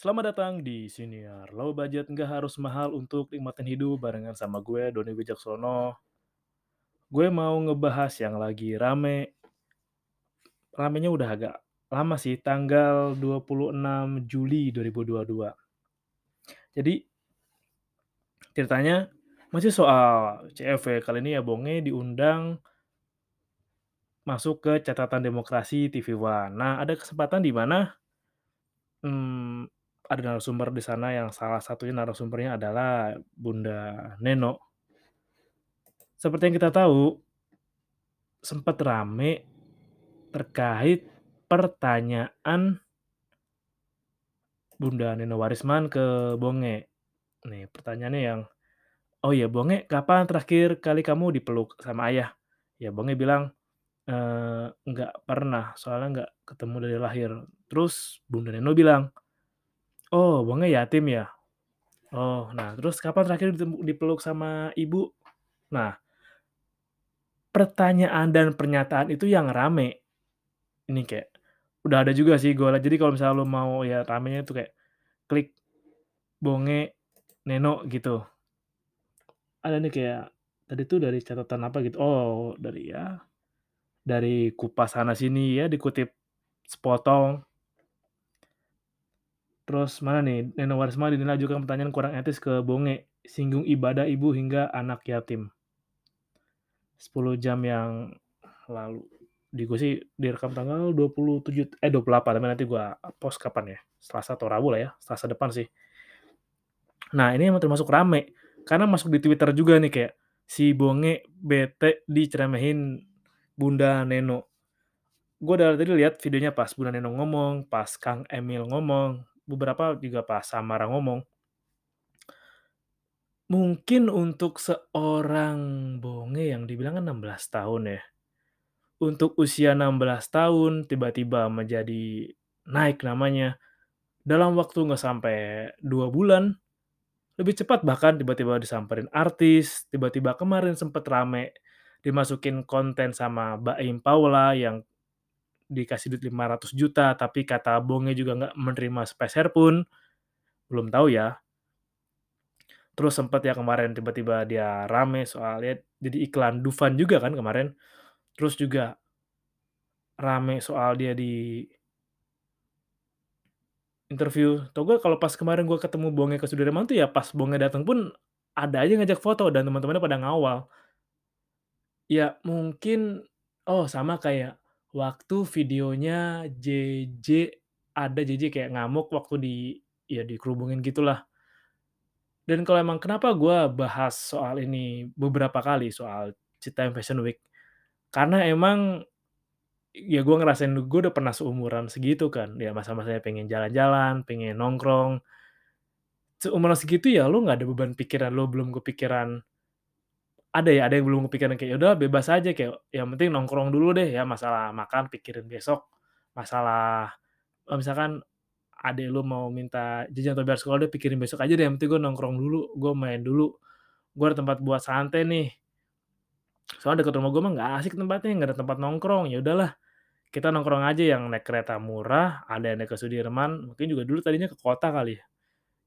Selamat datang di Siniar Low Budget nggak harus mahal untuk nikmatin hidup barengan sama gue Doni Wijaksono. Gue mau ngebahas yang lagi rame, ramenya udah agak lama sih, tanggal 26 Juli 2022. Jadi ceritanya masih soal CFW, kali ini ya Bonge diundang masuk ke catatan demokrasi TV One. Nah, ada kesempatan di mana Mmm, ada narasumber di sana yang salah satunya narasumbernya adalah Bunda Neno. Seperti yang kita tahu, sempat rame terkait pertanyaan Bunda Neno Warisman ke Bonge. Nih pertanyaannya yang, "Oh ya Bonge, kapan terakhir kali kamu dipeluk sama ayah?" Ya Bonge bilang, eee, "Nggak pernah, soalnya nggak ketemu dari lahir." Terus Bunda Neno bilang, "Oh Bonge yatim ya? Oh, nah terus kapan terakhir dipeluk sama ibu?" Nah, pertanyaan dan pernyataan itu yang rame. Ini kayak udah ada juga sih gue jadi kalau misalnya lu mau ya ramenya itu kayak klik Bonge Neno gitu. Ada nih kayak tadi tuh dari catatan apa gitu, oh dari ya dari Kupas sana sini ya dikutip sepotong. Terus mana nih, Neno Warisman dinilai ajukan pertanyaan kurang etis ke Bonge, singgung ibadah ibu hingga anak yatim. 10 jam yang lalu. Di gue sih direkam tanggal 27 eh 28, tapi nanti gua post kapan ya, Selasa atau Rabu lah ya, Selasa depan sih. Nah ini emang termasuk rame, karena masuk di Twitter juga nih kayak, si Bonge bete diceremehin Bunda Neno. Gue dari tadi lihat videonya pas Bunda Neno ngomong, pas Kang Emil ngomong, beberapa juga pas Samara ngomong. Mungkin untuk seorang Bonge yang dibilang kan 16 tahun ya, untuk usia 16 tahun tiba-tiba menjadi naik namanya, dalam waktu nggak sampai 2 bulan, lebih cepat bahkan tiba-tiba disamperin artis, tiba-tiba kemarin sempet rame dimasukin konten sama Baim Paula yang dikasih duit 500 juta, tapi kata Bonge juga nggak menerima sepeser pun, belum tahu ya. Terus sempet ya kemarin tiba-tiba dia rame soalnya jadi iklan Dufan juga kan kemarin. Terus juga rame soal dia di interview. Tau gak kalau pas kemarin gue ketemu Bonge ke Sudirman tuh ya pas Bonge dateng pun ada aja ngajak foto dan teman-temannya pada ngawal. Ya mungkin oh sama kayak waktu videonya JJ, ada JJ kayak ngamuk waktu di ya dikerubungin gitulah. Dan kalau emang kenapa gue bahas soal ini beberapa kali, soal Citaim Fashion Week, karena emang ya gue ngerasain gue udah pernah seumuran segitu kan, ya masa-masanya pengen jalan-jalan, pengen nongkrong. Seumuran segitu ya lu nggak ada beban pikiran, lu belum kepikiran ada ya, ada yang belum kepikiran kayak, ya udah bebas aja kayak yang penting nongkrong dulu deh ya, masalah makan pikirin besok, masalah eee, misalkan adek lu mau minta jajan atau bayar sekolah, udah pikirin besok aja deh, yang penting gue nongkrong dulu, gue main dulu, gue ada tempat buat santai nih. Soalnya deket rumah gue mah nggak asik tempatnya, nggak ada tempat nongkrong, ya udahlah kita nongkrong aja yang naik kereta murah, ada yang naik ke Sudirman, mungkin juga dulu tadinya ke kota kali ya.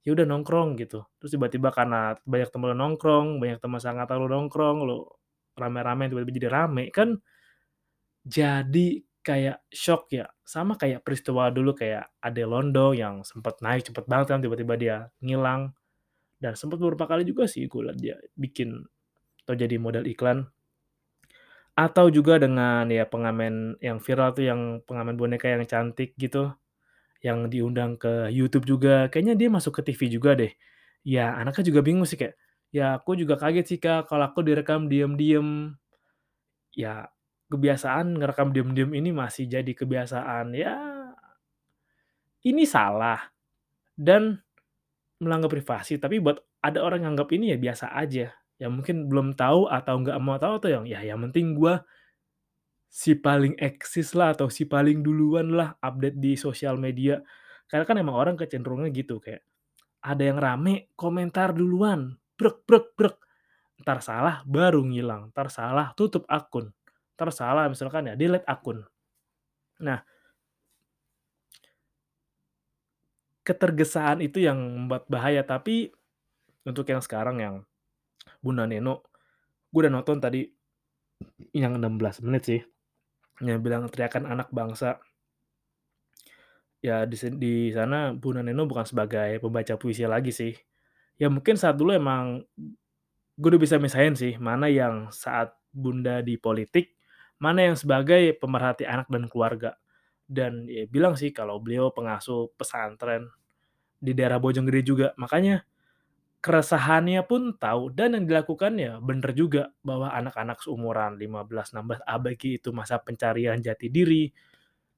Ya udah nongkrong gitu, terus tiba-tiba karena banyak temen lu nongkrong, banyak teman seangkatan lu nongkrong, lu rame-rame tiba-tiba jadi rame, kan jadi kayak syok ya, sama kayak peristiwa dulu kayak Ade Londo yang sempet naik cepet banget kan, tiba-tiba dia ngilang, dan sempet beberapa kali juga sih gue liat dia bikin atau jadi model iklan. Atau juga dengan ya pengamen yang viral tuh yang pengamen boneka yang cantik gitu, yang diundang ke YouTube juga, kayaknya dia masuk ke TV juga deh. Ya anaknya juga bingung sih kayak, "Ya aku juga kaget sih Kak, kalau aku direkam diem-diem." Ya kebiasaan ngerekam diem-diem ini masih jadi kebiasaan, ya ini salah dan melanggar privasi, tapi buat ada orang yang anggap ini ya biasa aja, yang mungkin belum tahu atau nggak mau tahu atau yang, ya yang penting gua si paling eksis lah atau si paling duluan lah update di sosial media. Karena kan emang orang kecenderungannya gitu, kayak ada yang rame, komentar duluan, brek brek brek, entar salah baru ngilang, entar salah tutup akun, entar salah misalkan ya delete akun. Nah Ketergesaan itu yang membuat bahaya, tapi untuk yang sekarang yang Bunda Neno, gue udah nonton tadi yang 16 menit sih, yang bilang teriakan anak bangsa. Ya di di sana Bunda Neno bukan sebagai pembaca puisi lagi sih. Ya mungkin saat dulu emang gue udah bisa misahin sih, mana yang saat Bunda di politik, mana yang sebagai pemerhati anak dan keluarga. Dan ya bilang sih kalau beliau pengasuh pesantren di daerah Bojonggede juga. Makanya keresahannya pun tahu dan yang dilakukan ya bener juga bahwa anak-anak seumuran 15, 16, ABG itu masa pencarian jati diri,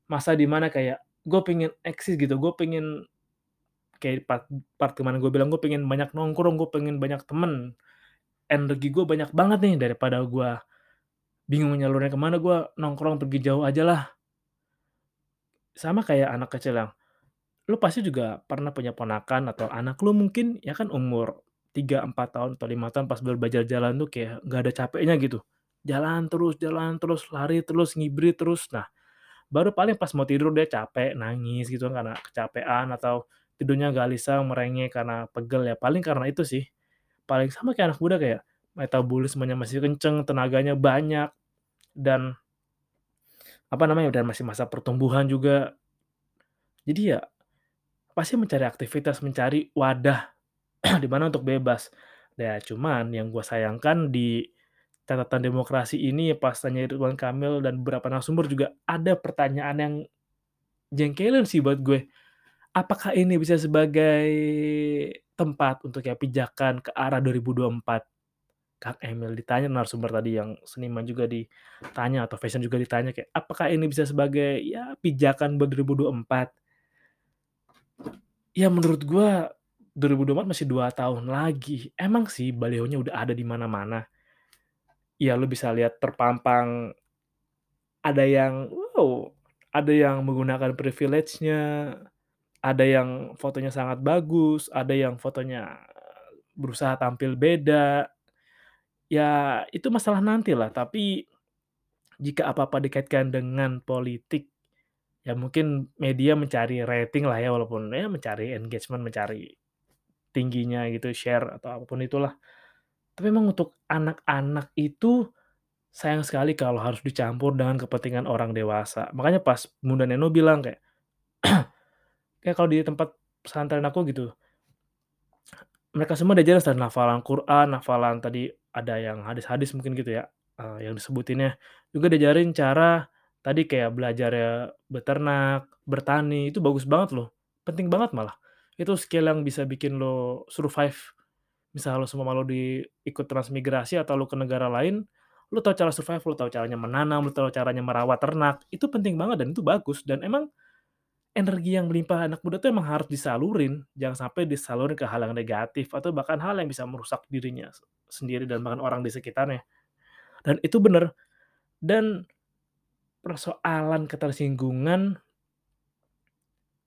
masa di mana kayak gue pengen eksis gitu, gue pengen kayak part part kemarin gue bilang gue pengen banyak nongkrong, gue pengen banyak temen, energi gue banyak banget nih daripada gue bingung nyalurnya ke mana, gue nongkrong pergi jauh ajalah. Sama kayak anak kecil yang lu pasti juga pernah punya ponakan atau anak lu mungkin ya kan umur 3 4 tahun atau 5 tahun pas baru belajar jalan tuh kayak nggak ada capeknya gitu. Jalan terus jalan terus, lari terus, ngibrit terus. Nah, baru paling pas mau tidur dia capek, nangis gitu karena kecapean atau tidurnya gelisah, merengek karena pegel ya, paling karena itu sih. Paling sama kayak anak muda kayak metabolismenya masih kenceng, tenaganya banyak, dan apa namanya, dan masih masa pertumbuhan juga. Jadi ya pasti mencari aktivitas, mencari wadah di mana untuk bebas. Ya cuman yang gue sayangkan di catatan demokrasi ini pas tanya Ridwan Kamil dan beberapa narasumber juga ada pertanyaan yang jengkelin sih buat gue. Apakah ini bisa sebagai tempat untuk ya pijakan ke arah 2024? Kang Emil ditanya narasumber tadi yang seniman juga ditanya atau fashion juga ditanya kayak, "Apakah ini bisa sebagai ya pijakan buat 2024?" Ya menurut gua 2024 masih 2 tahun lagi. Emang sih balihonya udah ada di mana-mana. Ya lu bisa lihat terpampang ada yang wow, ada yang menggunakan privilege-nya, ada yang fotonya sangat bagus, ada yang fotonya berusaha tampil beda. Ya itu masalah nantilah, tapi jika apa-apa dikaitkan dengan politik, ya mungkin media mencari rating lah ya, walaupun ya mencari engagement, mencari tingginya gitu, share atau apa pun itulah. Tapi memang untuk anak-anak itu sayang sekali kalau harus dicampur dengan kepentingan orang dewasa. Makanya pas Bunda Neno bilang kayak, kayak kalau di tempat pesantren aku gitu, mereka semua diajarin dari hafalan Quran, hafalan tadi ada yang hadis-hadis mungkin gitu ya, eee, yang disebutinnya. Juga diajarin cara tadi kayak belajarnya beternak, bertani, itu bagus banget loh, penting banget malah. Itu skill yang bisa bikin lo survive. Misal lo seumpama lo di ikut transmigrasi atau lo ke negara lain, lo tahu cara survive, lo tahu caranya menanam, lo tahu caranya merawat ternak, itu penting banget dan itu bagus dan emang energi yang melimpah anak muda tuh emang harus disalurin, jangan sampai disalurin ke hal yang negatif atau bahkan hal yang bisa merusak dirinya se sendiri dan bahkan orang di sekitarnya. Dan itu bener. Dan persoalan ketersinggungan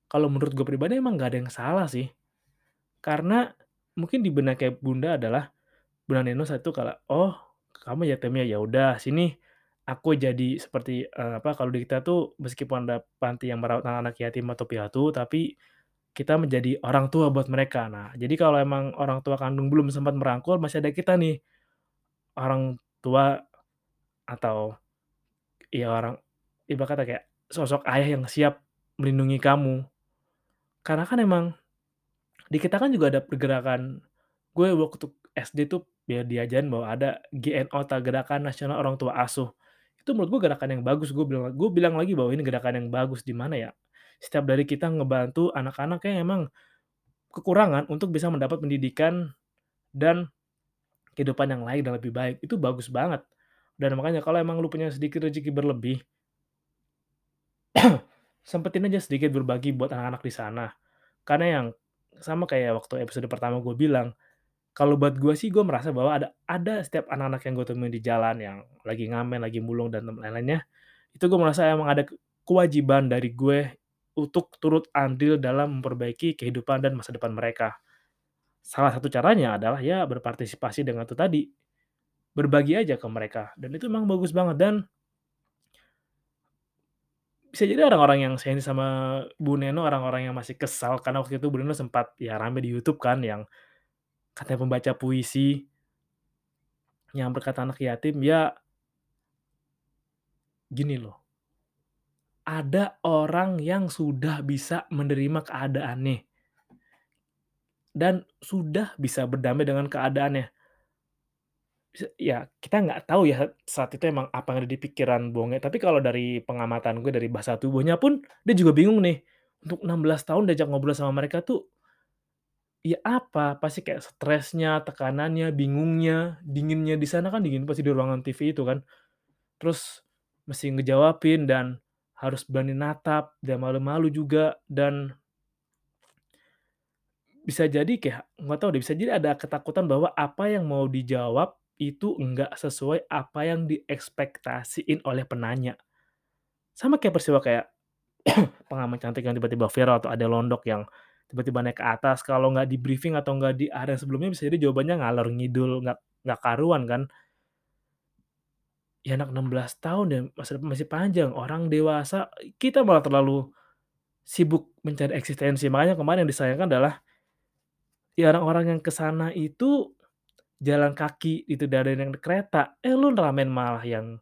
kalau menurut gue pribadi emang nggak ada yang salah sih. Karena mungkin di benak kayak Bunda adalah Bunda Neno saat itu kalau, "Oh, kamu yatimnya, ya udah sini aku jadi seperti, eee, apa, kalau di kita tuh meskipun ada panti yang merawat anak-anak yatim atau piatu, tapi kita menjadi orang tua buat mereka. Nah, jadi kalau emang orang tua kandung belum sempat merangkul, masih ada kita nih, orang tua atau ya orang ibarat kata kayak sosok ayah yang siap melindungi kamu. Karena kan emang di kita kan juga ada pergerakan gue waktu SD tuh ya diajarin bahwa ada GNO atau Gerakan Nasional Orang Tua Asuh. Itu menurut gue gerakan yang bagus, gue bilang gue bilang lagi bahwa ini gerakan yang bagus, di mana ya, setiap dari kita ngebantu anak-anak yang emang kekurangan untuk bisa mendapat pendidikan dan kehidupan yang lain dan lebih baik, itu bagus banget. Dan makanya kalau emang lu punya sedikit rezeki berlebih, sempetin aja sedikit berbagi buat anak-anak di sana. Karena yang sama kayak waktu episode pertama gue bilang, kalau buat gue sih gue merasa bahwa ada ada setiap anak-anak yang gue temuin di jalan yang lagi ngamen, lagi mulung dan lain-lainnya, itu gue merasa emang ada ke kewajiban dari gue untuk turut andil dalam memperbaiki kehidupan dan masa depan mereka. Salah satu caranya adalah ya berpartisipasi dengan itu tadi, berbagi aja ke mereka dan itu memang bagus banget dan Bisa jadi orang-orang yang seini sama Bu Neno, orang-orang yang masih kesal karena waktu itu Bu Neno sempat ya rame di YouTube kan yang katanya pembaca puisi yang berkata anak yatim, ya gini loh, ada orang yang sudah bisa menerima keadaannya dan sudah bisa berdamai dengan keadaannya. Ya kita nggak tahu ya saat itu emang apa yang ada di pikiran Bonge, tapi kalau dari pengamatan gue, dari bahasa tubuhnya pun dia juga bingung nih, untuk 16 tahun diajak ngobrol sama mereka tuh ya apa, pasti kayak stresnya, tekanannya, bingungnya, dinginnya di sana kan dingin pasti di ruangan TV itu kan. Terus mesti ngejawabin dan harus berani natap dan malu-malu juga dan bisa jadi kayak nggak tahu deh, bisa jadi ada ketakutan bahwa apa yang mau dijawab itu enggak sesuai apa yang diekspektasiin oleh penanya. Sama kayak peristiwa kayak pengamen cantik yang tiba-tiba viral atau Adele Londok yang tiba-tiba naik ke atas, kalau nggak di-briefing atau nggak di-arrange sebelumnya bisa jadi jawabannya ngalor ngidul, nggak nggak karuan kan. Ya anak 16 tahun dan masa depan masih panjang, orang dewasa, kita malah terlalu sibuk mencari eksistensi. Makanya kemarin yang disayangkan adalah ya orang-orang yang ke sana itu jalan kaki itu dari yang kereta, eh lu ramein malah yang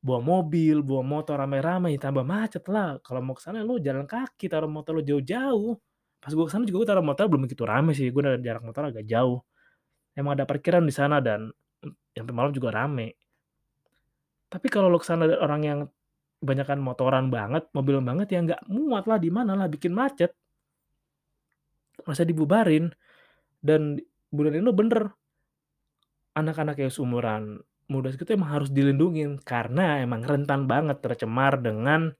bawa mobil, bawa motor rame-rame, tambah macet lah. Kalau mau ke sana lu jalan kaki, taruh motor lu jauh-jauh. Pas gua ke sana juga gua taruh motor belum begitu rame sih, gua dari jarak motor agak jauh. Emang ada parkiran di sana dan, sampai malam juga rame. Tapi kalau lu ke sana orang yang kebanyakan motoran banget, mobilan banget, ya nggak muat lah, di mana lah, bikin macet. Masa dibubarin. Dan Bu Neno bener. Anak-anak yang seumuran muda segitu emang harus dilindungin, karena emang rentan banget tercemar dengan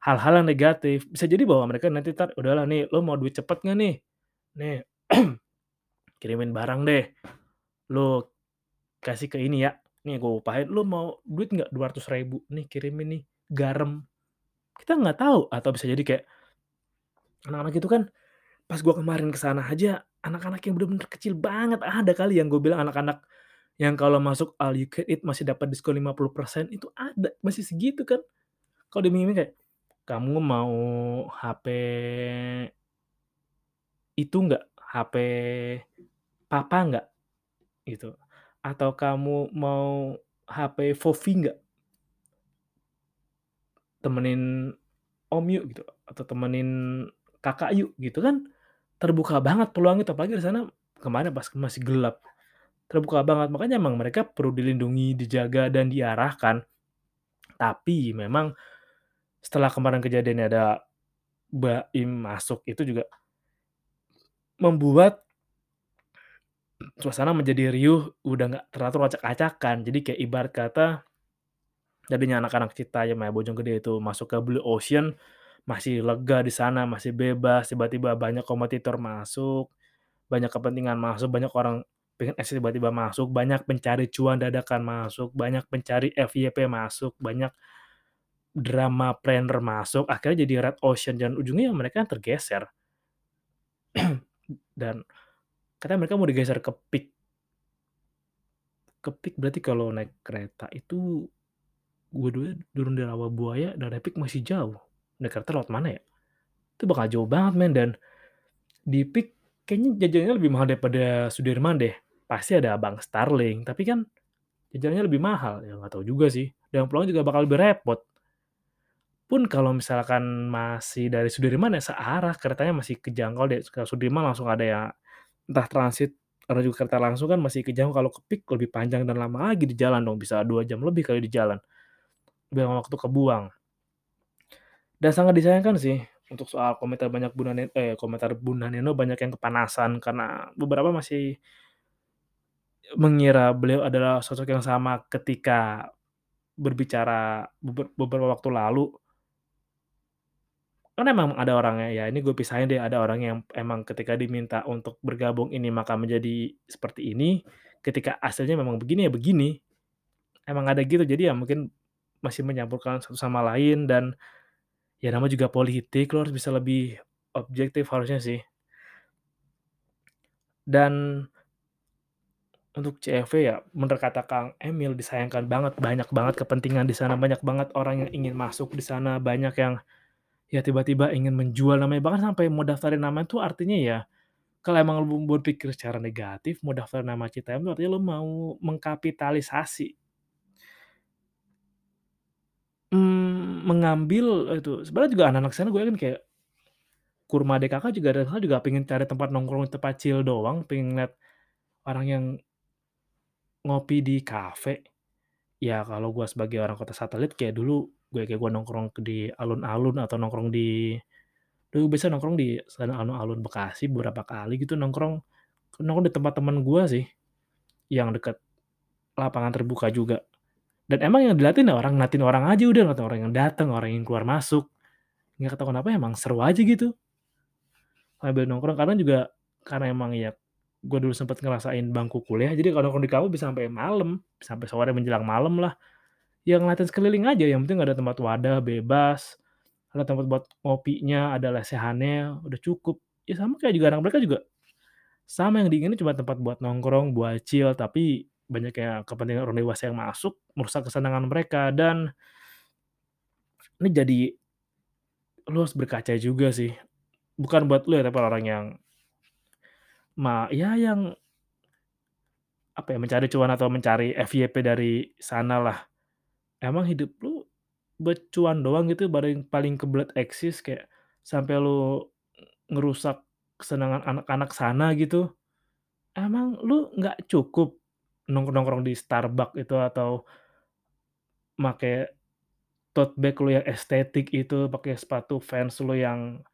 hal-hal yang negatif. Bisa jadi bahwa mereka nanti entar, "Udahlah nih, lu mau duit cepet nggak nih? Nih, kirimin barang deh, lu kasih ke ini ya, nih gua upahin. Lu mau duit nggak? Rp200.000 nih kirimin nih, garam." Kita nggak tahu, atau bisa jadi kayak anak-anak itu kan pas gua kemarin ke sana aja, anak-anak yang bener-bener kecil banget, ada kali yang gua bilang anak-anak yang kalau masuk all you can eat masih dapat diskon 50%, itu ada, masih segitu kan. Kalau diiming-iming kayak, "Kamu mau HP itu nggak? HP papa nggak?" Gitu. Atau, "Kamu mau HP Vovi nggak?" "Temenin om yuk," gitu, atau, "Temenin kakak yuk," gitu kan. Terbuka banget peluang itu, apalagi di sana kemarin pas masih gelap. Terbuka banget, makanya emang mereka perlu dilindungi, dijaga, dan diarahkan. Tapi memang setelah kemarin kejadiannya ada baim masuk, itu juga membuat suasana menjadi riuh, udah nggak teratur acak-acakan. Jadi kayak ibarat kata, tadinya anak-anak Citayam ya, Bojonggede itu masuk ke Blue Ocean, masih lega di sana, masih bebas, tiba-tiba banyak kompetitor masuk, banyak kepentingan masuk, banyak orang pengen eksis tiba-tiba masuk, banyak pencari cuan dadakan masuk, banyak pencari FYP masuk, banyak drama planner masuk, akhirnya jadi red ocean dan ujungnya ya mereka tergeser. Dan katanya mereka mau digeser ke Peak. Ke Peak berarti kalau naik kereta itu gua dulu turun di Rawabuaya dari Peak masih jauh. Naik kereta lewat mana ya? Itu bakal jauh banget men, dan di Peak kayaknya jajanannya lebih mahal daripada Sudirman deh. Pasti ada abang Starling, tapi kan jajanannya lebih mahal. Ya nggak tahu juga sih, dan pulang juga bakal lebih repot. Pun kalau misalkan masih dari Sudirman ya searah, keretanya masih kejangkau deh, ke Sudirman langsung ada ya entah transit, ada juga kereta langsung kan masih kejangkau, kalau ke Peak lebih panjang dan lama lagi di jalan dong, bisa 2 jam lebih kali di jalan. Buang waktu kebuang. Dan sangat disayangkan sih, untuk soal komentar banyak Bunda Ne eh, komentar Bunda Neno banyak yang kepanasan karena beberapa masih mengira beliau adalah sosok yang sama ketika berbicara beber beberapa waktu lalu. Kan emang ada orangnya, ya ini gue pisahin deh, ada orang yang emang ketika diminta untuk bergabung ini maka menjadi seperti ini, ketika hasilnya memang begini, ya begini. Emang ada gitu, jadi ya mungkin masih menyampurkan satu sama lain dan ya namanya juga politik, lu harus bisa lebih objektif harusnya sih. Dan Untuk CFW ya, bener kata Kang Emil, disayangkan banget, banyak banget kepentingan di sana, banyak banget orang yang ingin masuk di sana, banyak yang, ya tiba-tiba ingin menjual namanya, bahkan sampai mau daftarin nama itu artinya ya, kalau emang lu berpikir secara negatif, mau daftar nama Citayam itu artinya lu mau mengkapitalisasi. Mengambil itu sebenarnya juga anak-anak sana gue yakin kayak Kurma DKK juga sana juga pengen cari tempat nongkrong, tempat chill doang, pengen ngeliat orang yang ngopi di kafe. Ya kalau gua sebagai orang kota satelit kayak dulu, gue kayak gua nongkrong di alun-alun atau nongkrong di dulu biasa nongkrong di sana alun-alun Bekasi beberapa kali gitu nongkrong, nongkrong di tempat temen gua sih, yang deket lapangan terbuka juga. Dan emang yang diliatin ya orang ngeliatin orang aja udah, ngeliatin orang yang dateng, orang yang keluar masuk. Nggak tahu kenapa emang seru aja gitu. Sambil nongkrong kadang juga karena emang ya, gua dulu sempet ngerasain bangku kuliah, jadi kalau nongkrong di kampus bisa sampai malam, sampai sore menjelang malam lah. Ya ngeliatin sekeliling aja, yang penting ada tempat wadah bebas, ada tempat buat ngopinya, ada lesehannya, udah cukup. Ya sama kayak juga anak mereka juga sama yang diinginin cuma tempat buat nongkrong, buat chill, tapi banyak yang kepentingan orang dewasa yang masuk, merusak kesenangan mereka dan ini jadi lu harus berkaca juga sih. Bukan buat lu ya, tapi orang yang ma ya yang apa ya, mencari cuan atau mencari FYP dari sanalah. Emang hidup lu buat cuan doang gitu paling paling kebelet eksis kayak sampai lu ngerusak kesenangan anak-anak sana gitu. Emang lu nggak cukup nongkrong-nongkrong di Starbucks itu atau make tote bag lu yang estetik itu, pakai sepatu Vans lu yang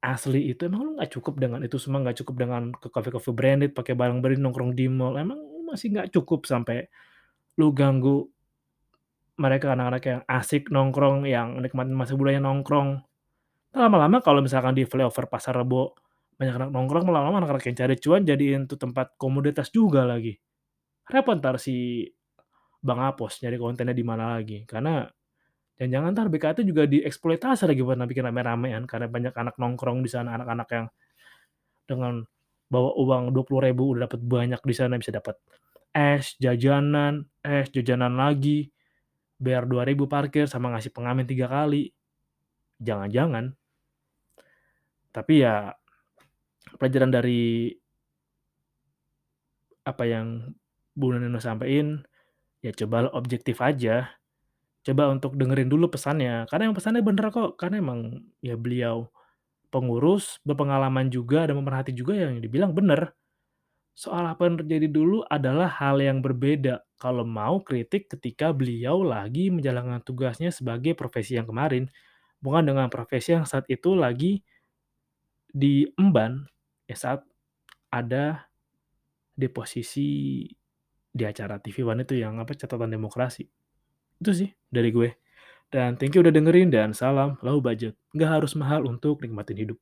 asli itu, emang lu nggak cukup dengan itu semua, nggak cukup dengan ke kafe-kafe branded, pakai barang branded, nongkrong di mall, emang masih nggak cukup sampai lu ganggu mereka anak-anak yang asik nongkrong, yang nikmatin masa mudanya nongkrong. Lama-lama kalau misalkan di flyover Pasar Rebo banyak anak nongkrong, lama-lama anak-anak yang cari cuan jadiin itu tempat komoditas juga lagi. Repot entar si Bang Apos nyari kontennya di mana lagi, karena jangan-jangan entar BKT juga dieksploitasi lagi buat bikin rame-ramean karena banyak anak nongkrong di sana, anak-anak yang dengan bawa uang Rp20.000 udah dapet banyak di sana, bisa dapet es, jajanan, es, jajanan lagi, bayar Rp2.000 parkir sama ngasih pengamen 3 kali. Jangan-jangan tapi ya pelajaran dari apa yang Bu Neno sampein, ya cobalah objektif aja. Coba untuk dengerin dulu pesannya, karena yang pesannya bener kok, karena emang ya beliau pengurus, berpengalaman juga dan pemerhati juga yang dibilang bener. Soal apa yang terjadi dulu adalah hal yang berbeda kalau mau kritik ketika beliau lagi menjalankan tugasnya sebagai profesi yang kemarin, bukan dengan profesi yang saat itu lagi diemban, ya saat ada di posisi di acara TV One itu yang apa, Catatan Demokrasi. Itu sih dari gue. Dan thank you udah dengerin dan salam low budget, nggak harus mahal untuk nikmatin hidup.